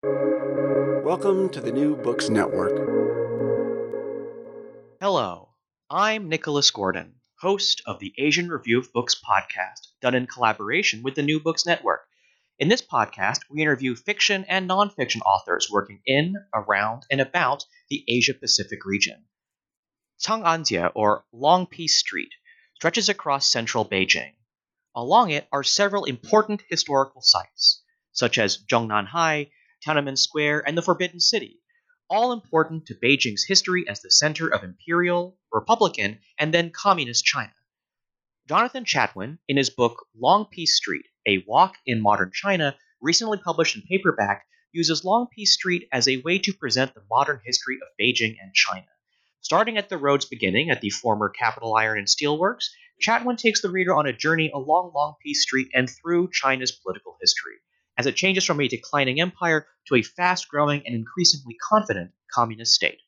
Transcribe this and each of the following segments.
Welcome to the New Books Network. Hello, I'm Nicholas Gordon, host of the Asian Review of Books podcast, done in collaboration with the New Books Network. In this podcast, we interview fiction and nonfiction authors working in, around, and about the Asia Pacific region. Chang'anjie, or Long Peace Street, stretches across central Beijing. Along it are several important historical sites, such as Zhongnanhai, Tiananmen Square, and the Forbidden City, all important to Beijing's history as the center of imperial, republican, and then communist China. Jonathan Chatwin, in his book Long Peace Street A Walk in Modern China, recently published in paperback, uses Long Peace Street as a way to present the modern history of Beijing and China. Starting at the road's beginning at the former Capital Iron and Steel Works, Chatwin takes the reader on a journey along Long Peace Street and through China's political history, as it changes from a declining empire to a fast growing and increasingly confident communist state.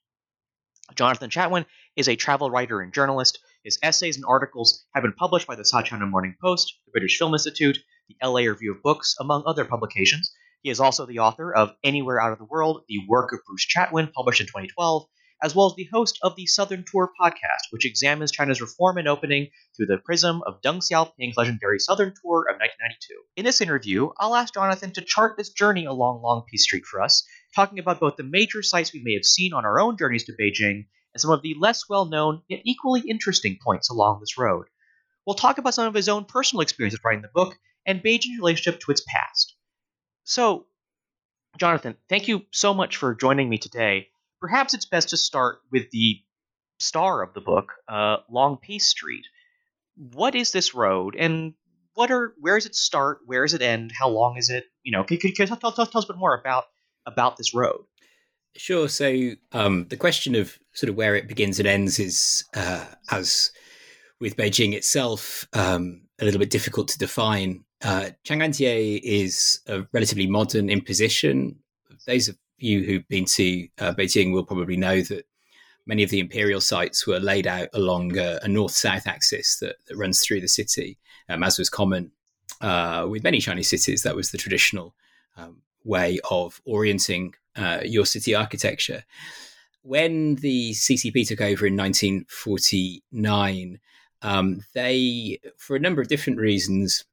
Jonathan Chatwin is a travel writer and journalist. His essays and articles have been published by the South China Morning Post, the British Film Institute, the LA Review of Books, among other publications. He is also the author of Anywhere Out of the World, the work of Bruce Chatwin, published in 2012, as well as the host of the Southern Tour podcast, which examines China's reform and opening through the prism of Deng Xiaoping's legendary Southern Tour of 1992. In this interview, I'll ask Jonathan to chart this journey along Long Peace Street for us, talking about both the major sites we may have seen on our own journeys to Beijing and some of the less well known yet equally interesting points along this road. We'll talk about some of his own personal experiences writing the book and Beijing's relationship to its past. So, Jonathan, thank you so much for joining me today perhaps it's best to start with the star of the book, uh, Long Peace Street. What is this road, and what are where does it start? Where does it end? How long is it? You know, could, could tell, tell, tell, us a bit more about about this road? Sure. So um, the question of sort of where it begins and ends is, uh, as with Beijing itself, um, a little bit difficult to define. Uh, Chang'anjie is a relatively modern imposition. Those of you who've been to uh, Beijing will probably know that many of the imperial sites were laid out along a, a north-south axis that, that, runs through the city, um, as was common uh, with many Chinese cities. That was the traditional um, way of orienting uh, your city architecture. When the CCP took over in 1949, um, they, for a number of different reasons,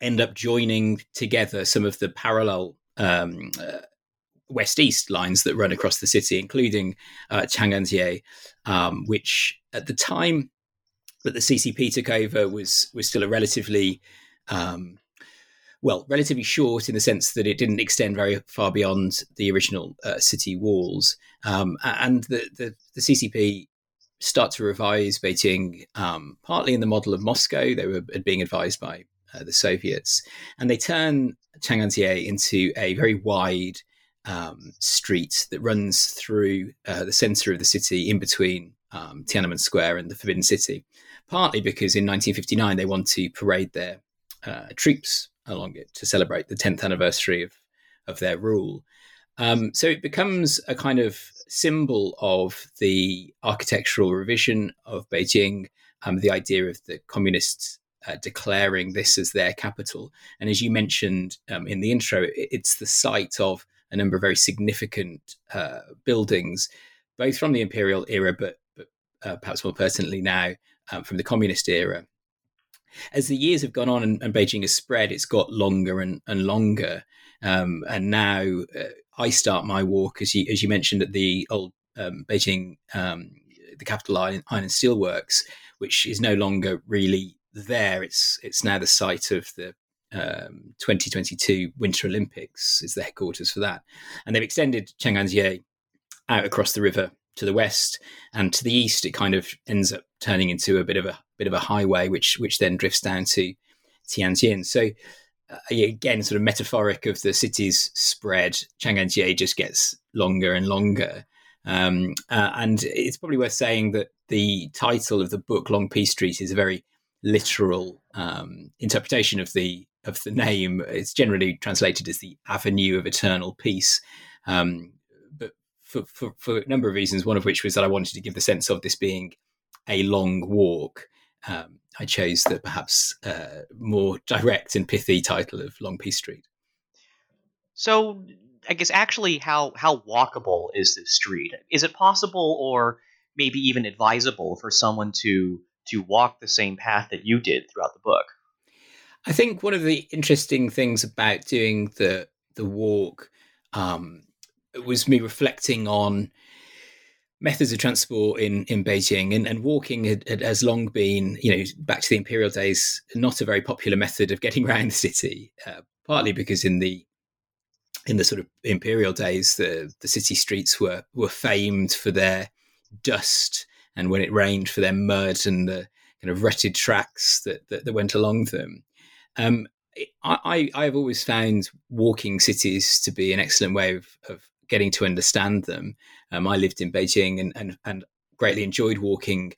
end up joining together some of the parallel um, uh, west east lines that run across the city, including uh, Chang'anjie, um, which at the time that the CCP took over was was still a relatively um, well, relatively short in the sense that it didn't extend very far beyond the original uh, city walls, um, and the, the, the CCP start to revise Beijing partly in the model of Moscow. They were being advised by uh, the Soviets, and they turn Chang'anjie into a very wide um, street that runs through uh, the center of the city in between um, Tiananmen Square and the Forbidden City, partly because in 1959 they want to parade their uh, troops along it to celebrate the 10th anniversary of, of their rule. Um, so it becomes a kind of symbol of the architectural revision of Beijing, um, the idea of the communists uh, declaring this as their capital. And as you mentioned um, in the intro, it, it's the site of a number of very significant uh, buildings, both from the imperial era, but, but uh, perhaps more pertinently now um, from the communist era. As the years have gone on and, and Beijing has spread, it's got longer and, and longer. Um, and now uh, I start my walk, as you, as you mentioned, at the old um, Beijing, um, the Capital Iron, Iron and Steel Works, which is no longer really there. It's it's now the site of the um, 2022 Winter Olympics is the headquarters for that. And they've extended Chang'anjie out across the river to the west and to the east. It kind of ends up turning into a bit of a bit of a highway, which which then drifts down to Tianjin. So uh, again, sort of metaphoric of the city's spread, Chang'anjie just gets longer and longer. Um, uh, and it's probably worth saying that the title of the book, Long Peace Street, is a very literal um, interpretation of the of the name. It's generally translated as the Avenue of Eternal Peace. Um, but for, for, for, a number of reasons, one of which was that I wanted to give the sense of this being a long walk. Um, I chose the perhaps uh, more direct and pithy title of Long Peace Street. So I guess actually, how how walkable is this street? Is it possible, or maybe even advisable, for someone to to walk the same path that you did throughout the book? I think one of the interesting things about doing the the walk um, was me reflecting on methods of transport in in Beijing and, and walking had, had, has long been, you know, back to the imperial days, not a very popular method of getting around the city. Uh, partly because in the in the sort of imperial days, the the city streets were were famed for their dust, and when it rained, for their mud and the kind of rutted tracks that that, that went along them. Um, I, I have always found walking cities to be an excellent way of, of getting to understand them. Um, I lived in Beijing and, and, and greatly enjoyed walking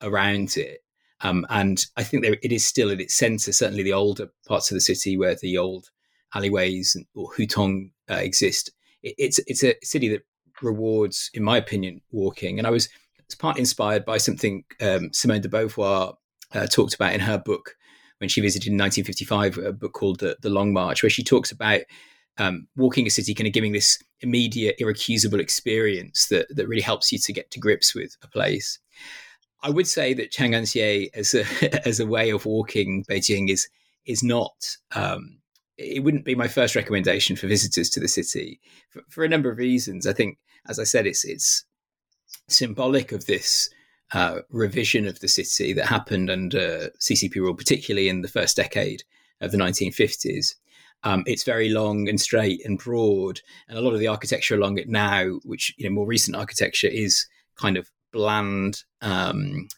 around it. Um, and I think there, it is still at its centre, certainly the older parts of the city where the old alleyways or hutong uh, exist. It, it's it's a city that rewards, in my opinion, walking. And I was, was partly inspired by something um, Simone de Beauvoir uh, talked about in her book when she visited in 1955, a book called The, the Long March, where she talks about um, walking a city, kind of giving this immediate, irrecusable experience that that really helps you to get to grips with a place. I would say that Chang'anjie as a as a way of walking Beijing is is not. Um, it wouldn't be my first recommendation for visitors to the city for, for, a number of reasons. I think, as I said, it's it's symbolic of this uh, revision of the city that happened under CCP rule, particularly in the first decade of the 1950s. Um, it's very long and straight and broad, and a lot of the architecture along it now, which you know more recent architecture, is kind of bland. Um,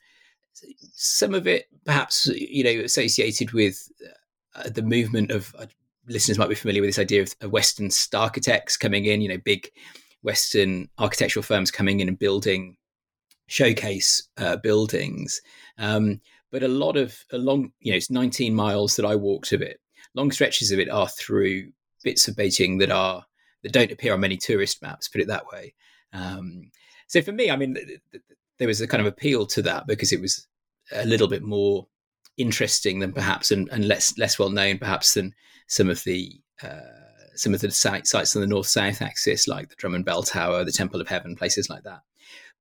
some of it, perhaps, you know, associated with uh, the movement of uh, listeners might be familiar with this idea of, of Western architects coming in. You know, big Western architectural firms coming in and building showcase uh, buildings. Um, but a lot of along, you know, it's 19 miles that I walked of it. Long stretches of it are through bits of Beijing that are that don't appear on many tourist maps. Put it that way. Um, so for me, I mean, th- th- there was a kind of appeal to that because it was a little bit more interesting than perhaps and, and less less well known perhaps than some of the uh, some of the sites on the north south axis like the Drum and Bell Tower, the Temple of Heaven, places like that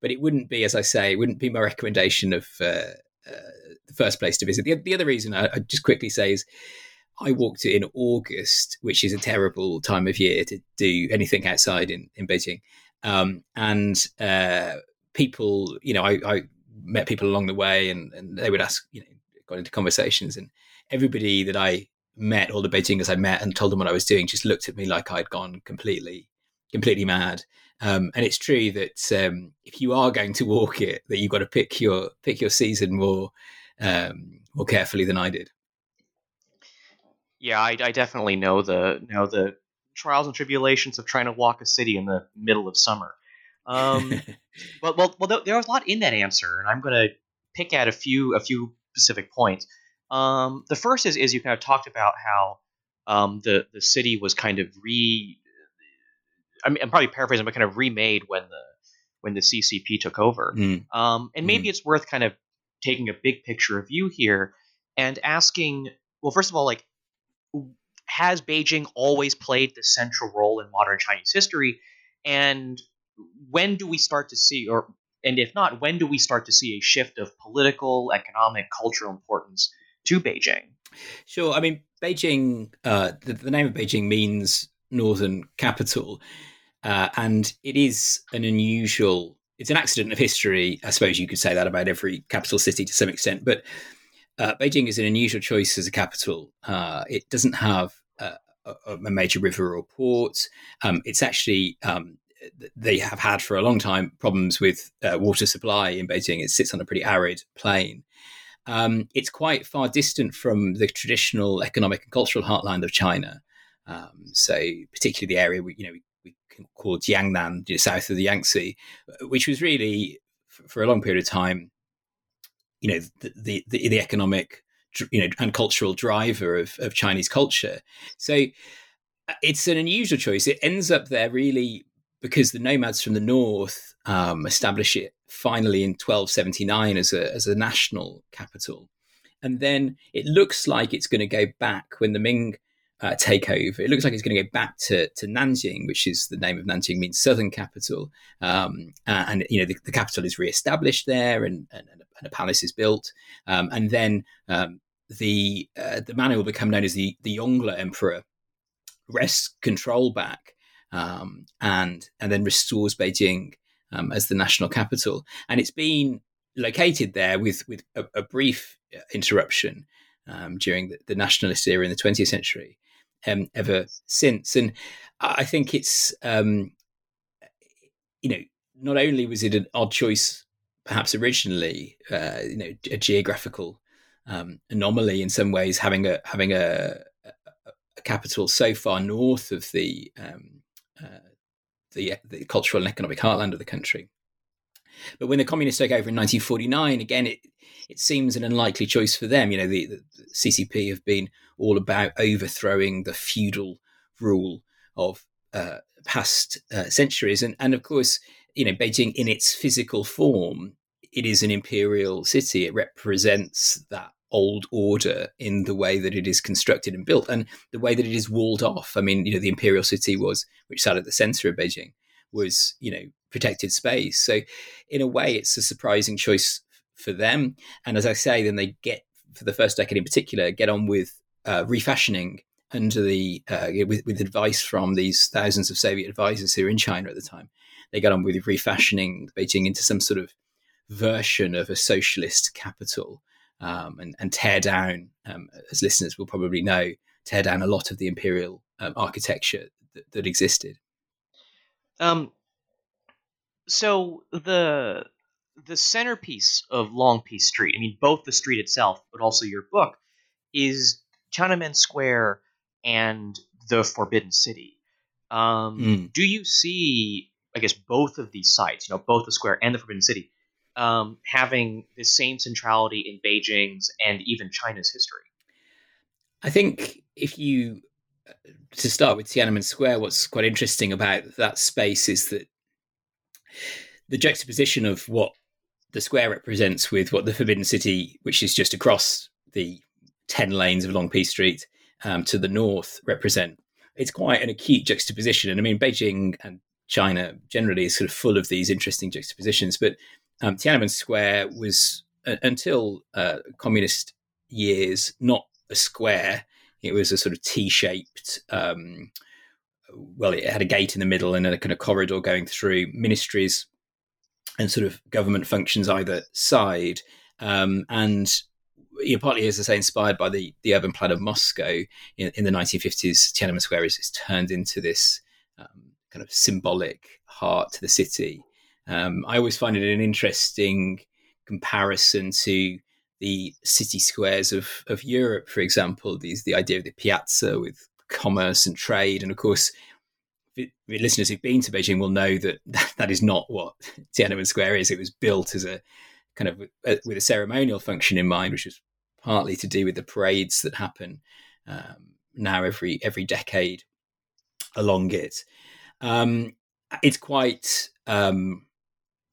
but it wouldn't be, as I say, it wouldn't be my recommendation of uh, uh, the first place to visit. The, the other reason I, I just quickly say is I walked it in August, which is a terrible time of year to do anything outside in, in Beijing. Um, and uh, people, you know, I, I, met people along the way and, and they would ask, you know, got into conversations and everybody that I met, all the Beijingers I met and told them what I was doing, just looked at me like I'd gone completely, completely mad. Um, and it's true that um, if you are going to walk it, that you've got to pick your pick your season more um, more carefully than I did. Yeah, I, I, definitely know the know the trials and tribulations of trying to walk a city in the middle of summer. Um, but well, well, there was a lot in that answer, and I'm going to pick out a few a few specific points. Um, the first is is you kind of talked about how um, the the city was kind of re I mean, I'm probably paraphrasing, but kind of remade when the when the CCP took over. Mm. Um, and maybe mm. it's worth kind of taking a big picture view here and asking, well, first of all, like, has Beijing always played the central role in modern Chinese history? And when do we start to see, or and if not, when do we start to see a shift of political, economic, cultural importance to Beijing? Sure. I mean, Beijing, uh, the, the name of Beijing means northern capital. Uh, and it is an unusual, it's an accident of history. I suppose you could say that about every capital city to some extent. But uh, Beijing is an unusual choice as a capital. Uh, it doesn't have a, a, major river or port. Um, it's actually, um, they have had for a long time problems with uh, water supply in Beijing. It sits on a pretty arid plain. Um, it's quite far distant from the traditional economic and cultural heartland of China. Um, so, particularly the area we, you know, we called Jiangnan, you know, south of the Yangtze, which was really for a long period of time, you know, the the, the economic, you know, and cultural driver of, of Chinese culture. So uh, it's an unusual choice. It ends up there really because the nomads from the north um, establish it finally in 1279 as a as a national capital, and then it looks like it's going to go back when the Ming uh, takeover. It looks like it's going to go back to, to Nanjing, which is the name of Nanjing means southern capital. Um, and, you know, the, the, capital is reestablished there and, and, and, a palace is built. Um, and then um, the uh, the man who will become known as the, the Yongle Emperor wrests control back um, and, and then restores Beijing um, as the national capital. And it's been located there with, with a, a brief interruption um, during the, the, nationalist era in the 20th century um, ever since. And I think it's, um, you know, not only was it an odd choice, perhaps originally, uh, you know, a geographical um, anomaly in some ways, having a having a, a, capital so far north of the, um, uh, the the cultural and economic heartland of the country. But when the communists took over in 1949, again, it it seems an unlikely choice for them. You know, the, the, CCP have been all about overthrowing the feudal rule of uh, past uh, centuries, and and of course, you know, Beijing in its physical form, it is an imperial city. It represents that old order in the way that it is constructed and built, and the way that it is walled off. I mean, you know, the imperial city was, which sat at the center of Beijing, was you know protected space. So, in a way, it's a surprising choice for them. And as I say, then they get for the first decade in particular get on with uh, refashioning under the uh, with, with advice from these thousands of Soviet advisors who were in China at the time. They got on with refashioning Beijing into some sort of version of a socialist capital um, and, and, tear down, um, as listeners will probably know, tear down a lot of the imperial um, architecture that, that existed. Um, so the the centerpiece of Long Peace Street, I mean, both the street itself, but also your book, is Tiananmen Square and the Forbidden City. Um, mm. Do you see, I guess, both of these sites, you know, both the square and the Forbidden City, um, having the same centrality in Beijing's and even China's history? I think if you, uh, to start with Tiananmen Square, what's quite interesting about that space is that the juxtaposition of what the square represents with what the Forbidden City, which is just across the 10 lanes of Long Peace Street um, to the north, represent. It's quite an acute juxtaposition. And I mean, Beijing and China generally is sort of full of these interesting juxtapositions. But um, Tiananmen Square was, uh, until uh, communist years, not a square. It was a sort of T shaped, um, well, it had a gate in the middle and a kind of corridor going through ministries and sort of government functions either side. Um, and you know, partly, as I say, inspired by the, the urban plan of Moscow in, in the 1950s, Tiananmen Square is, is turned into this um, kind of symbolic heart to the city. Um, I always find it an interesting comparison to the city squares of, of Europe, for example. These the idea of the piazza with commerce and trade, and of course, listeners who've been to Beijing will know that that is not what Tiananmen Square is. It was built as a kind of a, with a ceremonial function in mind, which is partly to do with the parades that happen um, now every every decade along it. Um, it's quite um,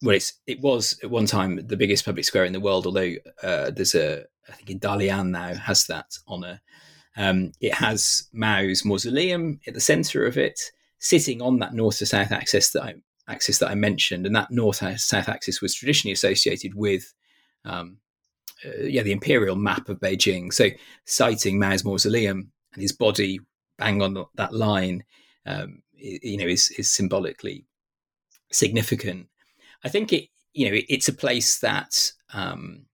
well. It's it was at one time the biggest public square in the world. Although uh, there's a I think in Dalian now has that honor. Um, it has Mao's mausoleum at the center of it sitting on that north to south axis that I axis that I mentioned, and that north south axis was traditionally associated with, um, uh, yeah, the imperial map of Beijing. So citing Mao's mausoleum and his body bang on that line, um, you know, is is symbolically significant. I think it, you know, it, it's a place that. Um,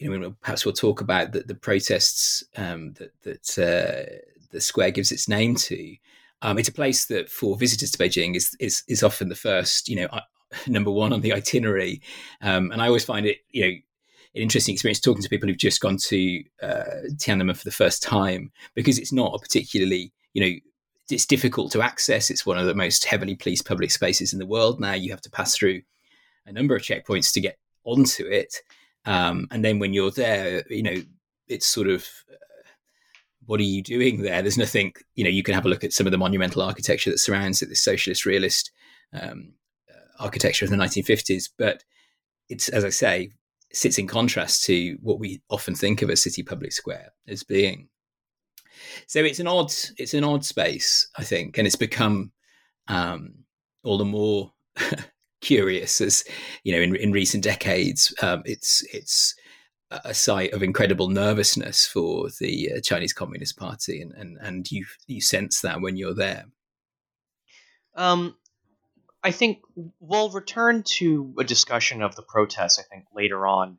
you know, perhaps we'll talk about the, the protests um, that that uh, the square gives its name to. Um, it's a place that for visitors to Beijing is is, is often the first, you know, uh, number one on the itinerary. Um, and I always find it, you know, an interesting experience talking to people who've just gone to uh, Tiananmen for the first time because it's not a particularly, you know, it's difficult to access. It's one of the most heavily policed public spaces in the world. Now you have to pass through a number of checkpoints to get onto it. Um, and then when you're there, you know, it's sort of what are you doing there? There's nothing, you know, you can have a look at some of the monumental architecture that surrounds it, the socialist realist um, uh, architecture of the 1950s. But it's, as I say, sits in contrast to what we often think of a city public square as being. So it's an odd it's an odd space, I think, and it's become um, all the more curious as you know in, in recent decades. Um, it's it's a site of incredible nervousness for the uh, Chinese Communist Party, and, and and you you sense that when you're there. Um, I think we'll return to a discussion of the protests. I think later on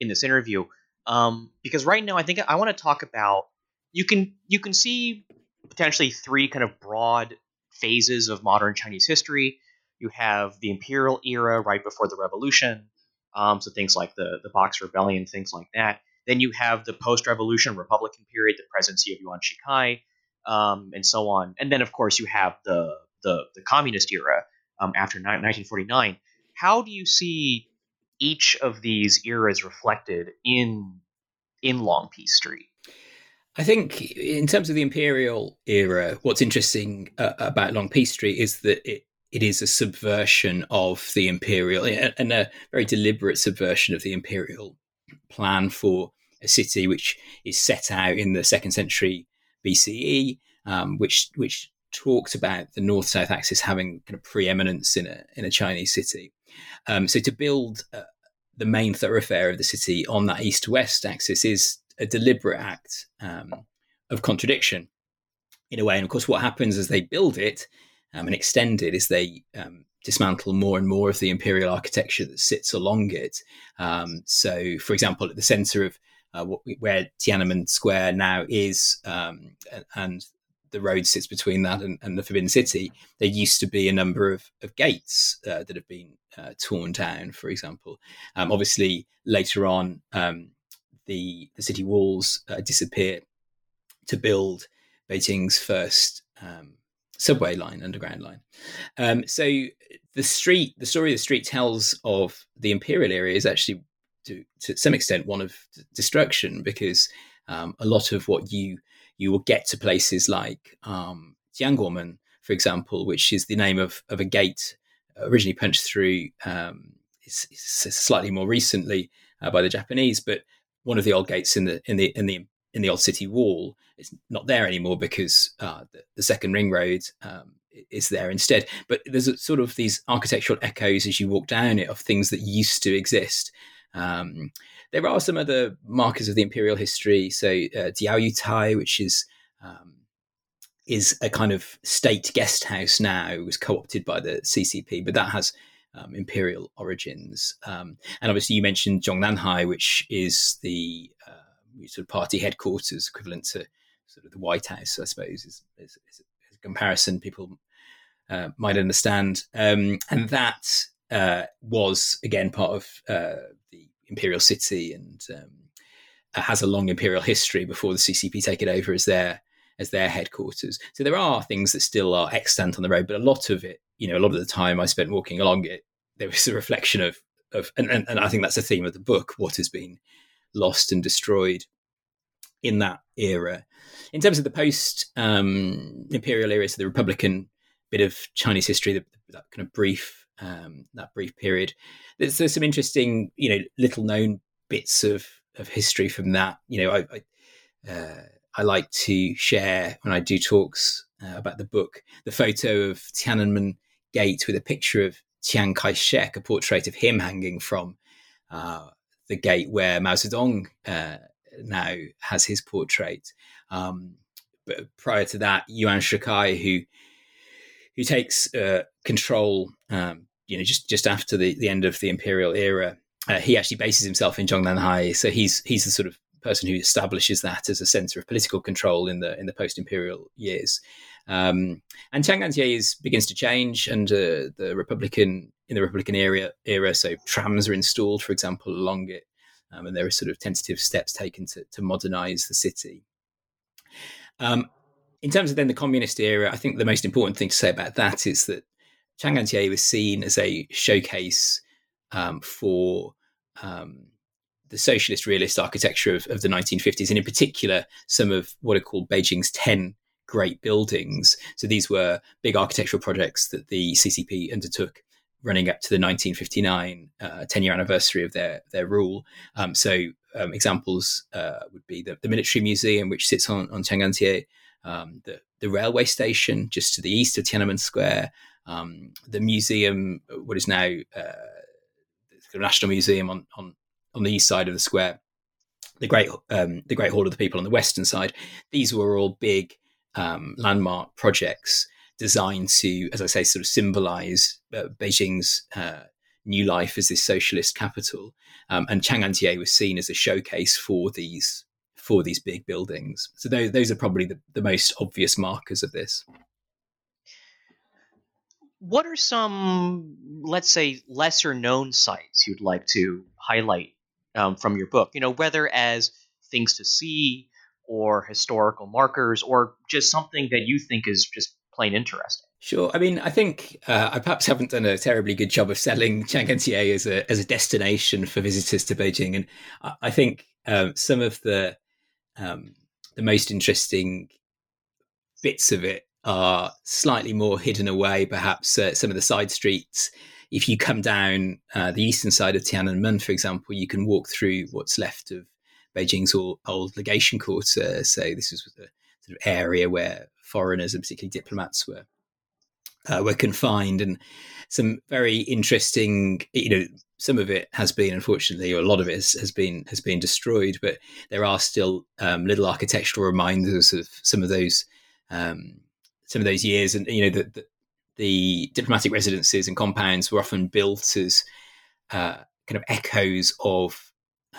in this interview, um, because right now I think I want to talk about you can you can see potentially three kind of broad phases of modern Chinese history. You have the imperial era right before the revolution, um, so things like the the Boxer Rebellion, things like that. Then you have the post-revolution Republican period, the presidency of Yuan Shikai, um, and so on. And then, of course, you have the the, the communist era um, after 1949. How do you see each of these eras reflected in in Long Peace Street? I think, in terms of the imperial era, what's interesting uh, about Long Peace Street is that it it is a subversion of the imperial and a very deliberate subversion of the imperial plan for a city, which is set out in the second century BCE, um, which which talks about the north south axis having kind of preeminence in a in a Chinese city. Um, so to build uh, the main thoroughfare of the city on that east west axis is a deliberate act um, of contradiction in a way. And of course, what happens as they build it um, and extended is they um, dismantle more and more of the imperial architecture that sits along it. Um, so, for example, at the center of uh, where Tiananmen Square now is, um, and the road sits between that and, and, the Forbidden City, there used to be a number of, of gates uh, that have been uh, torn down, for example. Um, obviously, later on, um, the, the city walls uh, disappear to build Beijing's first um, subway line, underground line. Um, so the street, the story the street tells of the imperial area is actually to, to some extent one of destruction because um, a lot of what you you will get to places like um, for example, which is the name of, of a gate originally punched through um, it's, it's slightly more recently uh, by the Japanese, but one of the old gates in the in the in the in the old city wall is not there anymore because uh, the, the, second ring road um, is there instead. But there's a, sort of these architectural echoes as you walk down it of things that used to exist. Um, there are some other markers of the imperial history. So uh, Diaoyutai, which is um, is a kind of state guest house now. It was co-opted by the CCP, but that has um, imperial origins. Um, and obviously, you mentioned Zhongnanhai, which is the uh, sort of party headquarters, equivalent to sort of the White House, I suppose, is, is, is a comparison people uh, might understand. Um, and that uh, was again part of uh, the imperial city and um, has a long imperial history before the CCP take it over as their as their headquarters. So there are things that still are extant on the road, but a lot of it, you know, a lot of the time I spent walking along it, there was a reflection of of and, and, and I think that's the theme of the book, what has been lost and destroyed in that era. In terms of the post um, imperial era, so the Republican bit of Chinese history, the, that kind of brief um, that brief period. There's, there's, some interesting, you know, little known bits of of history from that. You know, I I, uh, I like to share when I do talks uh, about the book the photo of Tiananmen Gate with a picture of Chiang Kai shek, a portrait of him hanging from uh, the gate where Mao Zedong uh, now has his portrait. Um, but prior to that, Yuan Shikai, who who takes uh, control um, you know, just just after the, the end of the imperial era, uh, he actually bases himself in Zhongnanhai. So he's he's the sort of person who establishes that as a center of political control in the in the post imperial years. Um, and Chang'an is begins to change under the Republican in the Republican era. Era, so trams are installed, for example, along it, um, and there are sort of tentative steps taken to, to modernize the city. Um, in terms of then the communist era, I think the most important thing to say about that is that Chang'an was seen as a showcase um, for um, the socialist realist architecture of, of, the 1950s, and in particular, some of what are called Beijing's 10 great buildings. So these were big architectural projects that the CCP undertook running up to the 1959 uh, 10 year anniversary of their their rule. Um, so um, examples uh, would be the, the, military museum, which sits on on Chang'anjie, um, the the railway station just to the east of Tiananmen Square, um, the museum, what is now uh, the National Museum on, on on the east side of the square, the great um, the Great Hall of the People on the western side. These were all big um, landmark projects designed to, as I say, sort of symbolize uh, Beijing's uh, new life as this socialist capital. Um, and Chang'anjie was seen as a showcase for these for these big buildings. So those, those are probably the, the most obvious markers of this. What are some, let's say, lesser known sites you'd like to highlight um, from your book? You know, whether as things to see or historical markers or just something that you think is just plain interesting. Sure. I mean, I think uh, I perhaps haven't done a terribly good job of selling Chang'anjie as a as a destination for visitors to Beijing, and I, think um, some of the um, the most interesting bits of it are slightly more hidden away. Perhaps uh, some of the side streets. If you come down uh, the eastern side of Tiananmen, for example, you can walk through what's left of Beijing's old, old legation quarter. So this was of area where foreigners and particularly diplomats were uh, were confined, and some very interesting. You know, some of it has been, unfortunately, or a lot of it has, has been has been destroyed, but there are still um, little architectural reminders of some of those um, some of those years, and you know the, the, the diplomatic residences and compounds were often built as uh, kind of echoes of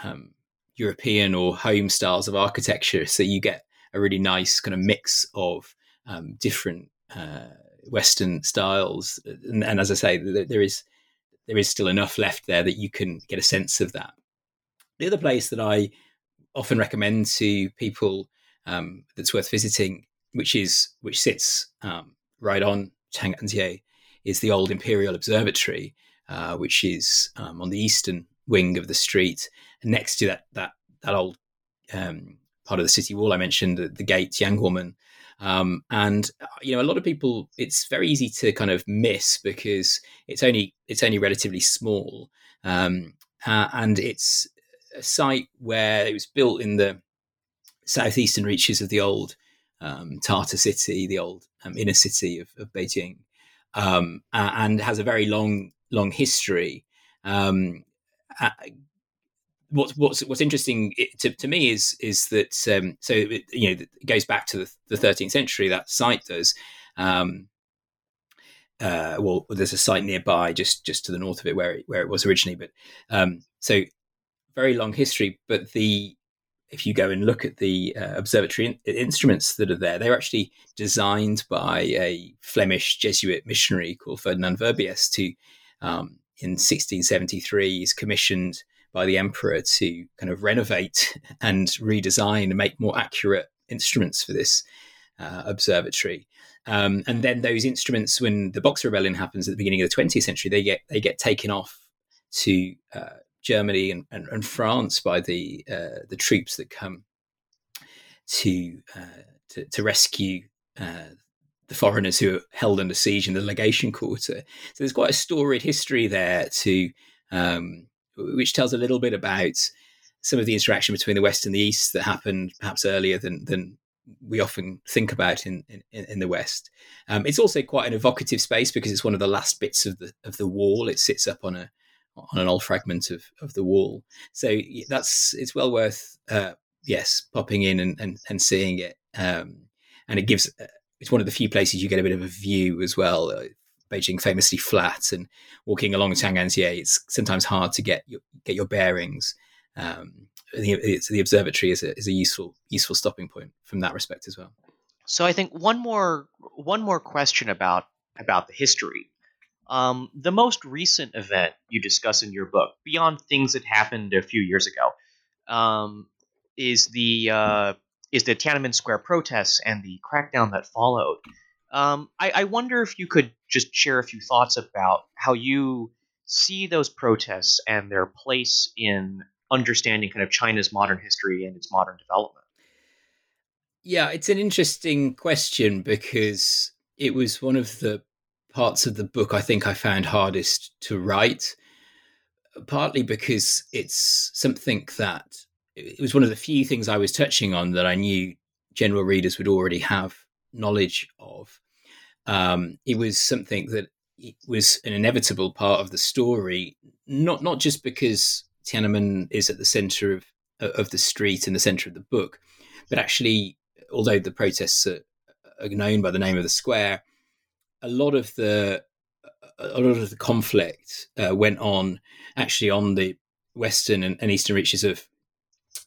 um, European or home styles of architecture. So you get a really nice kind of mix of um, different uh, Western styles. And, and, as I say, there is there is still enough left there that you can get a sense of that. The other place that I often recommend to people um, that's worth visiting, which is which sits um, right on Chang'anjie, is the old Imperial Observatory, uh, which is um, on the eastern wing of the street, and next to that that that old um, part of the city wall I mentioned, the, the gate Jianguomen. Um, and uh, you know, a lot of people, it's very easy to kind of miss because it's only it's only relatively small, um, uh, and it's a site where it was built in the southeastern reaches of the old um, Tartar city, the old um, inner city of, of Beijing, um, and has a very long long history. Uh, what's what's what's interesting to, to me is is that um, so it, you know it goes back to the, the 13th century that site does um, uh, well there's a site nearby just just to the north of it where it, where it was originally but um, so very long history but the if you go and look at the uh, observatory in, instruments that are there they're actually designed by a Flemish Jesuit missionary called Ferdinand Verbiest who um, in 1673 is commissioned by the emperor to kind of renovate and redesign and make more accurate instruments for this uh, observatory. Um, and then those instruments, when the Boxer Rebellion happens at the beginning of the 20th century, they get they get taken off to uh, Germany and, and, and, France by the uh, the troops that come to uh, to, to, rescue uh, the foreigners who are held under siege in the legation quarter. So there's quite a storied history there to um, which tells a little bit about some of the interaction between the West and the East that happened perhaps earlier than than we often think about in in, in the West. Um, it's also quite an evocative space because it's one of the last bits of the of the wall. It sits up on a on an old fragment of, of the wall. So that's it's well worth uh, yes popping in and, and, and seeing it. Um, and it gives uh, it's one of the few places you get a bit of a view as well. Uh, Beijing famously flat, and walking along Chang'anjie, it's sometimes hard to get your, get your bearings. Um, the, the observatory is a, is a useful useful stopping point from that respect as well. So I think one more one more question about about the history. Um, the most recent event you discuss in your book, beyond things that happened a few years ago, um, is the uh, is the Tiananmen Square protests and the crackdown that followed. Um, I, I wonder if you could just share a few thoughts about how you see those protests and their place in understanding kind of China's modern history and its modern development. Yeah, it's an interesting question because it was one of the parts of the book I think I found hardest to write, partly because it's something that it was one of the few things I was touching on that I knew general readers would already have knowledge of. Um, it was something that was an inevitable part of the story, not not just because Tiananmen is at the center of of the street in the center of the book, but actually, although the protests are, are known by the name of the square, a lot of the a lot of the conflict uh, went on actually on the western and, and eastern reaches of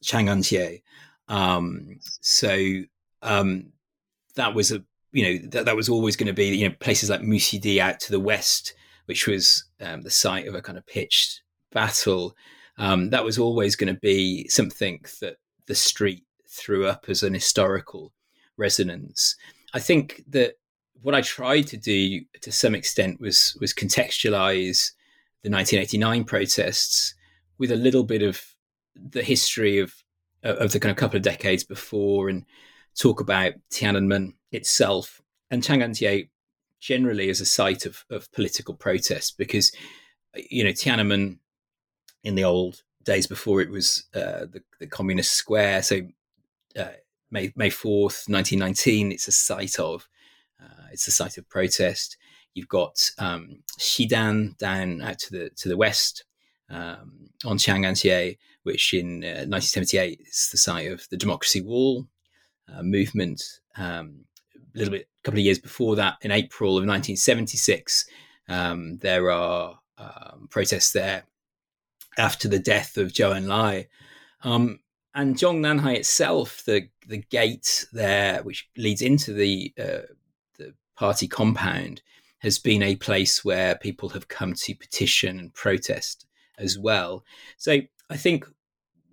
Chang'an Um, so um, that was a you know that, that was always going to be you know places like Muxidi out to the west, which was um, the site of a kind of pitched battle. Um, that was always going to be something that the street threw up as an historical resonance. I think that what I tried to do to some extent was was contextualize the 1989 protests with a little bit of the history of of the kind of couple of decades before and talk about Tiananmen itself and Chang'anjie generally as a site of, of political protest because you know Tiananmen in the old days before it was uh, the, the communist square so uh, May May 4th 1919 it's a site of uh, it's a site of protest. You've got um, Xidan down out to the to the west um, on Chang'anjie which in 1978 uh, is the site of the democracy wall uh, movement. Um, a little bit, a couple of years before that, in April of 1976, um, there are um, protests there after the death of Zhou Enlai. Um, and Zhongnanhai itself, the the gate there, which leads into the uh, the party compound, has been a place where people have come to petition and protest as well. So I think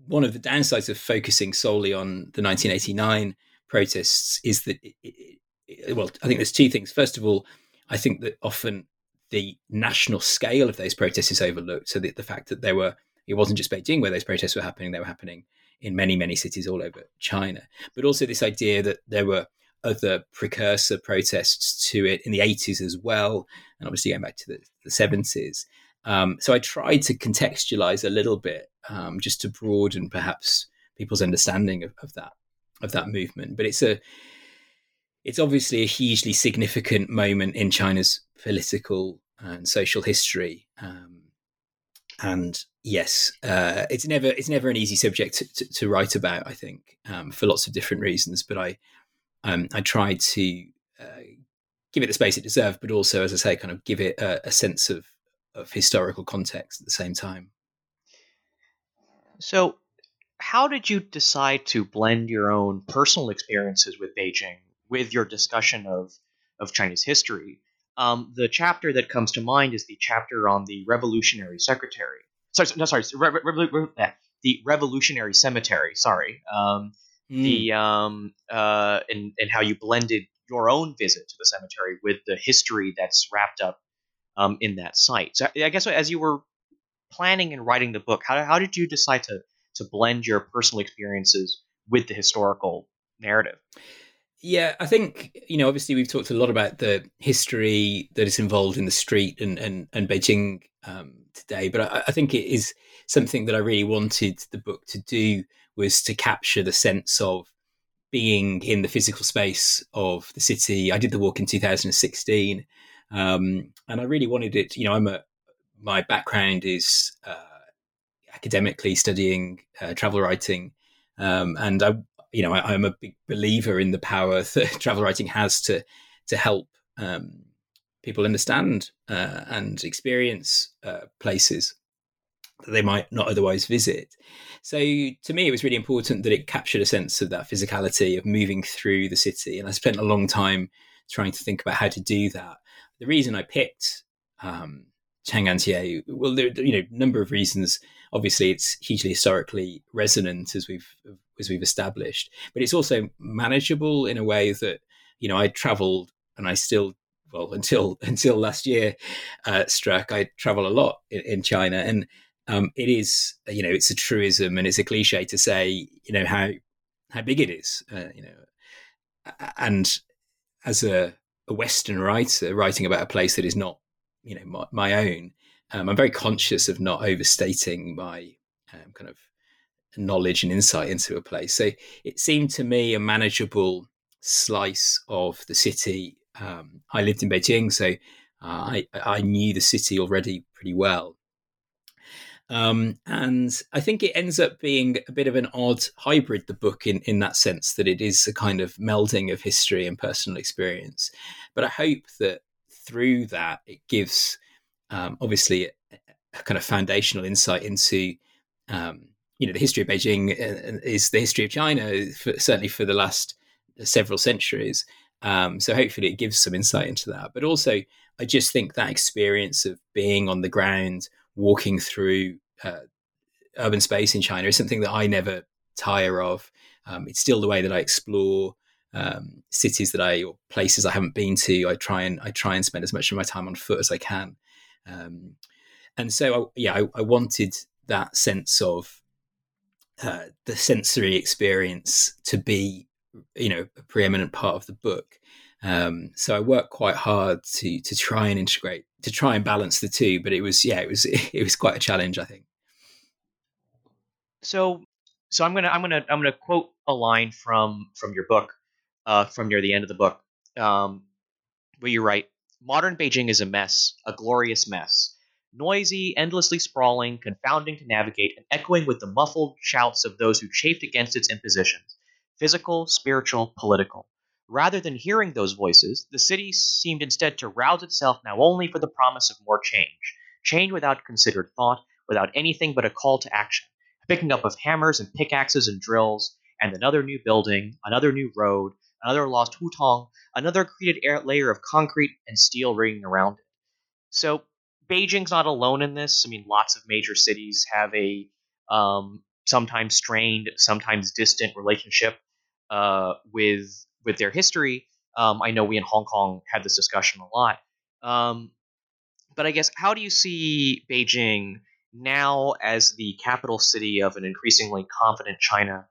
one of the downsides of focusing solely on the 1989 protests is that, it, it, well, I think there's two things. First of all, I think that often the national scale of those protests is overlooked. So the, the fact that there were, it wasn't just Beijing where those protests were happening, they were happening in many, many cities all over China. But also this idea that there were other precursor protests to it in the 80s as well, and obviously going back to the, the 70s. Um, so I tried to contextualize a little bit um, just to broaden perhaps people's understanding of, of that of that movement. But it's a it's obviously a hugely significant moment in China's political and social history. Um, and yes, uh, it's never it's never an easy subject to, to, to write about. I think um, for lots of different reasons. But I um, I tried to uh, give it the space it deserved, but also, as I say, kind of give it a, a sense of of historical context at the same time. So, how did you decide to blend your own personal experiences with Beijing with your discussion of, of Chinese history? Um, the chapter that comes to mind is the chapter on the Revolutionary Secretary. Sorry, no, sorry, re- re- re- the Revolutionary Cemetery. Sorry, um, mm. the um, uh, and and how you blended your own visit to the cemetery with the history that's wrapped up um, in that site. So I guess as you were planning and writing the book, how, how did you decide to to blend your personal experiences with the historical narrative? Yeah, I think you know. Obviously, we've talked a lot about the history that is involved in the street and and, and Beijing um, today, but I, I, think it is something that I really wanted the book to do was to capture the sense of being in the physical space of the city. I did the walk in 2016, um, and I really wanted it. You know, I'm a my background is uh, academically studying uh, travel writing, um, and I, you know, I, am a big believer in the power that travel writing has to to help um, people understand uh, and experience uh, places that they might not otherwise visit. So to me, it was really important that it captured a sense of that physicality of moving through the city, and I spent a long time trying to think about how to do that. The reason I picked um, Chang'anjie, well, there are you know number of reasons. Obviously, it's hugely historically resonant as we've as we've established, but it's also manageable in a way that you know I travelled and I still well until until last year uh, struck I travel a lot in, in China and um, it is you know it's a truism and it's a cliche to say you know how how big it is uh, you know and as a a Western writer writing about a place that is not, you know, my, my own, um, I'm very conscious of not overstating my um, kind of knowledge and insight into a place. So it seemed to me a manageable slice of the city. Um, I lived in Beijing, so uh, I, I knew the city already pretty well. Um, and I think it ends up being a bit of an odd hybrid, the book, in, in that sense that it is a kind of melding of history and personal experience. But I hope that through that, it gives um, obviously a, a, kind of foundational insight into, um, you know, the history of Beijing uh, is the history of China, for, certainly for the last several centuries. Um, so hopefully it gives some insight into that. But also, I just think that experience of being on the ground walking through uh, urban space in China is something that I never tire of. Um, it's still the way that I explore um, cities that I or places I haven't been to. I try and I try and spend as much of my time on foot as I can. Um, and so, I, yeah, I, I, wanted that sense of uh, the sensory experience to be, you know, a preeminent part of the book. Um, so I worked quite hard to to try and integrate, to try and balance the two. But it was, yeah, it was it was quite a challenge, I think. So, so I'm gonna I'm gonna I'm gonna quote a line from from your book, uh, from near the end of the book, um, where you write, "Modern Beijing is a mess, a glorious mess." Noisy, endlessly sprawling, confounding to navigate, and echoing with the muffled shouts of those who chafed against its impositions physical, spiritual, political. Rather than hearing those voices, the city seemed instead to rouse itself now only for the promise of more change. Change without considered thought, without anything but a call to action. A picking up of hammers and pickaxes and drills, and another new building, another new road, another lost hutong, another created layer of concrete and steel ringing around it. So Beijing's not alone in this. I mean, lots of major cities have a um, sometimes strained, sometimes distant relationship uh, with with their history. Um, I know we in Hong Kong had this discussion a lot. Um, but I guess how do you see Beijing now as the capital city of an increasingly confident China,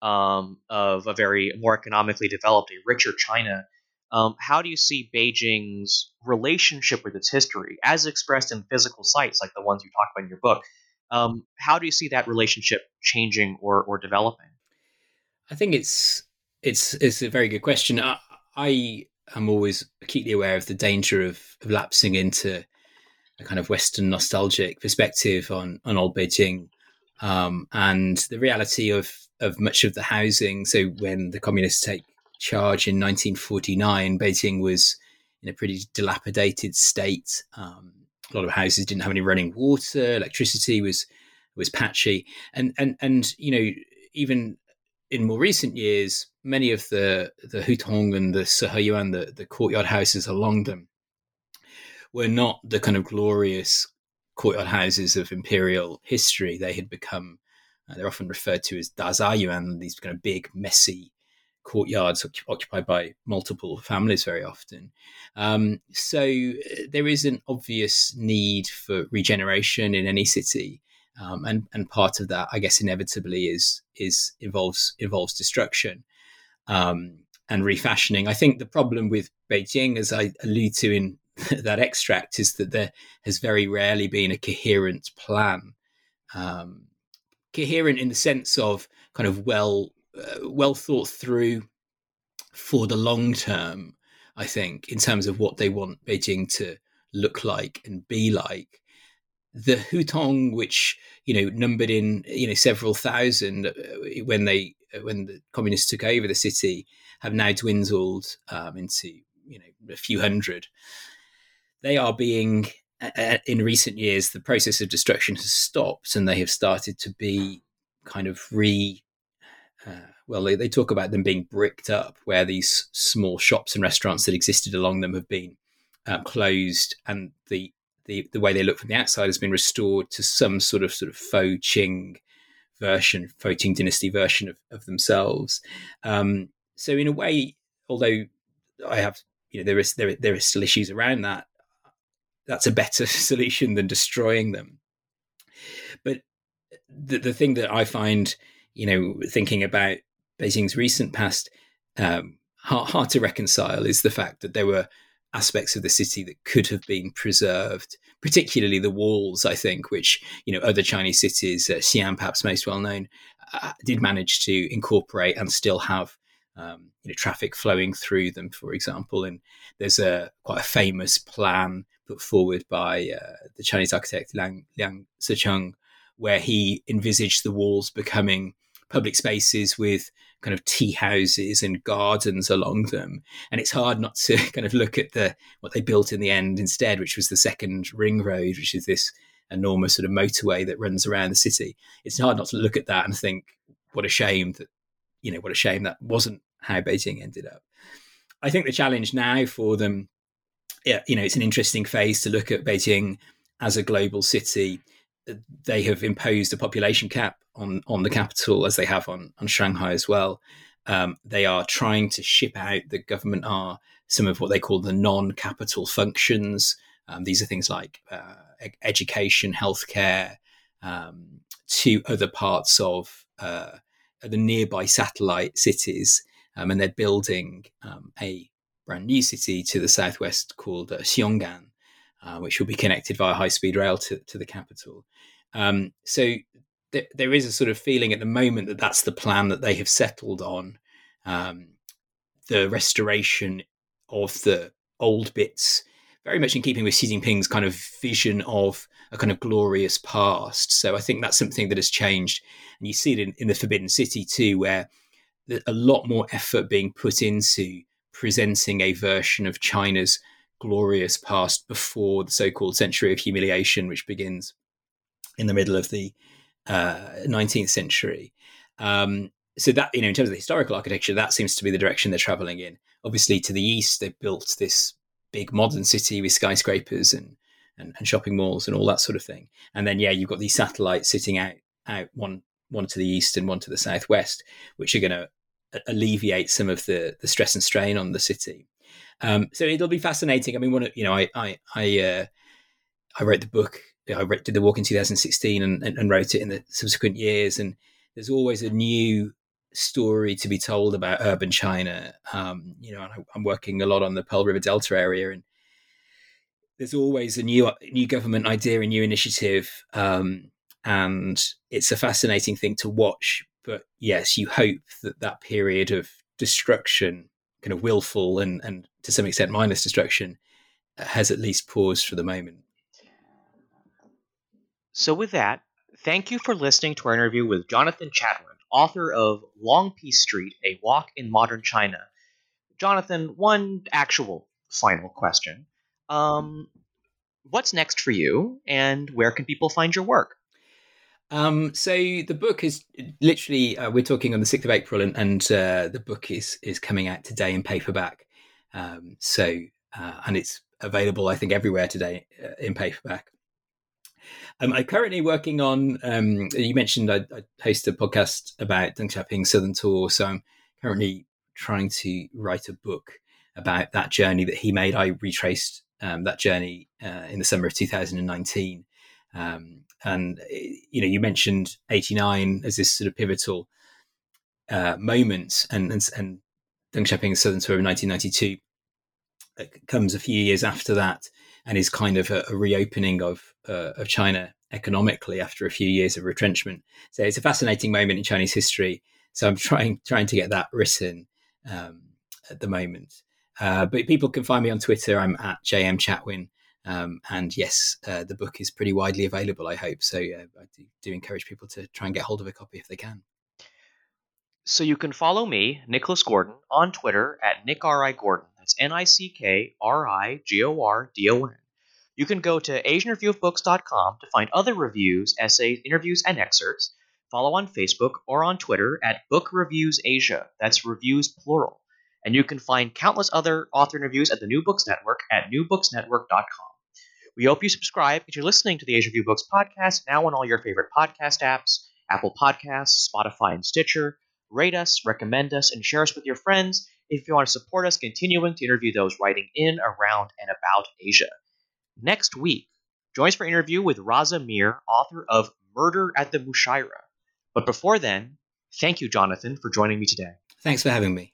um, of a very more economically developed, a richer China? Um, how do you see Beijing's relationship with its history, as expressed in physical sites like the ones you talk about in your book? Um, how do you see that relationship changing or, or developing? I think it's it's it's a very good question. I, I am always acutely aware of the danger of, of lapsing into a kind of Western nostalgic perspective on on old Beijing, um, and the reality of of much of the housing. So when the communists take charge in 1949, Beijing was in a pretty dilapidated state. Um, a lot of houses didn't have any running water. Electricity was was patchy, and and and you know even in more recent years, many of the the Hutong and the Siheyuan, the, the courtyard houses along them, were not the kind of glorious courtyard houses of imperial history. They had become, uh, they're often referred to as Dazayuan, these kind of big, messy courtyards occupied by multiple families very often. Um, so uh, there is an obvious need for regeneration in any city um, and and part of that, I guess, inevitably is is involves involves destruction um, and refashioning. I think the problem with Beijing, as I allude to in that extract, is that there has very rarely been a coherent plan, um, coherent in the sense of kind of well uh, well thought through for the long term. I think in terms of what they want Beijing to look like and be like the Hutong, which you know numbered in you know several thousand uh, when they uh, when the communists took over the city, have now dwindled um, into you know a few hundred. They are being uh, in recent years the process of destruction has stopped, and they have started to be kind of re. Uh, well, they, they talk about them being bricked up, where these small shops and restaurants that existed along them have been uh, closed, and the the the way they look from the outside has been restored to some sort of sort of faux Qing version, faux Qing dynasty version of, of themselves. Um, so in a way, although I have you know there is there there are still issues around that, that's a better solution than destroying them. But the the thing that I find you know thinking about Beijing's recent past. Um, hard, hard to reconcile is the fact that there were aspects of the city that could have been preserved, particularly the walls, I think, which, you know, other Chinese cities, uh, Xi'an perhaps most well known, uh, did manage to incorporate and still have um, you know, traffic flowing through them, for example. And there's a quite a famous plan put forward by uh, the Chinese architect Liang, Liang Sicheng, where he envisaged the walls becoming public spaces with kind of tea houses and gardens along them. And it's hard not to kind of look at the what they built in the end instead, which was the second ring road, which is this enormous sort of motorway that runs around the city. It's hard not to look at that and think, what a shame that, you know, what a shame that wasn't how Beijing ended up. I think the challenge now for them, yeah, you know, it's an interesting phase to look at Beijing as a global city. They have imposed a population cap on on the capital as they have on on Shanghai as well. Um, they are trying to ship out. The government are some of what they call the non-capital functions. Um, these are things like uh, education, healthcare, um, to other parts of uh, the nearby satellite cities, um, and they're building um, a brand new city to the southwest called uh, Xiong'an, uh, which will be connected via high-speed rail to, to the capital. Um, so th- there is a sort of feeling at the moment that that's the plan that they have settled on. Um, the restoration of the old bits very much in keeping with Xi Jinping's kind of vision of a kind of glorious past. So I think that's something that has changed. And you see it in, in the Forbidden City too, where a lot more effort being put into presenting a version of China's glorious past before the so-called century of humiliation, which begins in the middle of the uh, 19th century. Um, so that you know, in terms of the historical architecture, that seems to be the direction they're traveling in. Obviously, to the east, they've built this big modern city with skyscrapers and, and, and shopping malls and all that sort of thing. And then yeah, you've got these satellites sitting out out one one to the east and one to the southwest, which are going to alleviate some of the the stress and strain on the city. Um, so it'll be fascinating. I mean, one of you know, I I I, uh, I wrote the book. I did the walk in 2016 and, and, and wrote it in the subsequent years. And there's always a new story to be told about urban China. Um, you know, I'm working a lot on the Pearl River Delta area, and there's always a new new government idea, a new initiative, um, and it's a fascinating thing to watch. But yes, you hope that that period of destruction, kind of willful and and to some extent mindless destruction, has at least paused for the moment. So, with that, thank you for listening to our interview with Jonathan Chatwin author of Long Peace Street A Walk in Modern China. Jonathan, one actual final question. Um, what's next for you, and where can people find your work? Um, so the book is literally uh, we're talking on the sixth of April, and, and uh, the book is is coming out today in paperback. Um, so uh, and it's available, I think, everywhere today uh, in paperback. Um, I'm currently working on. Um, you mentioned I, I, host a podcast about Deng Xiaoping's Southern Tour, so I'm currently trying to write a book about that journey that he made. I retraced um, that journey uh, in the summer of 2019, um, and you know, you mentioned '89 as this sort of pivotal uh, moment, and and, and Deng Xiaoping's Southern Tour of 1992 comes a few years after that and is kind of a, a reopening of uh, of China economically after a few years of retrenchment. So it's a fascinating moment in Chinese history. So I'm trying trying to get that written um, at the moment. Uh, but people can find me on Twitter. I'm at JM Chatwin. Um, and yes, uh, the book is pretty widely available, I hope. So I do, do, encourage people to try and get hold of a copy if they can. So you can follow me, Nicholas Gordon, on Twitter at Nick R.I. Gordon. That's N I C K R I G O R D O N. You can go to AsianReviewOfBooks.com to find other reviews, essays, interviews, and excerpts. Follow on Facebook or on Twitter at Book Reviews Asia. That's reviews plural. And you can find countless other author interviews at the New Books Network at newbooksnetwork.com. We hope you subscribe if you're listening to the Asian Review Books podcast now on all your favorite podcast apps Apple Podcasts, Spotify, and Stitcher. Rate us, recommend us, and share us with your friends if you want to support us continuing to interview those writing in, around, and about Asia. Next week, join us for an interview with Raza Mir, author of Murder at the Mushaira. But before then, thank you, Jonathan, for joining me today. Thanks for having me.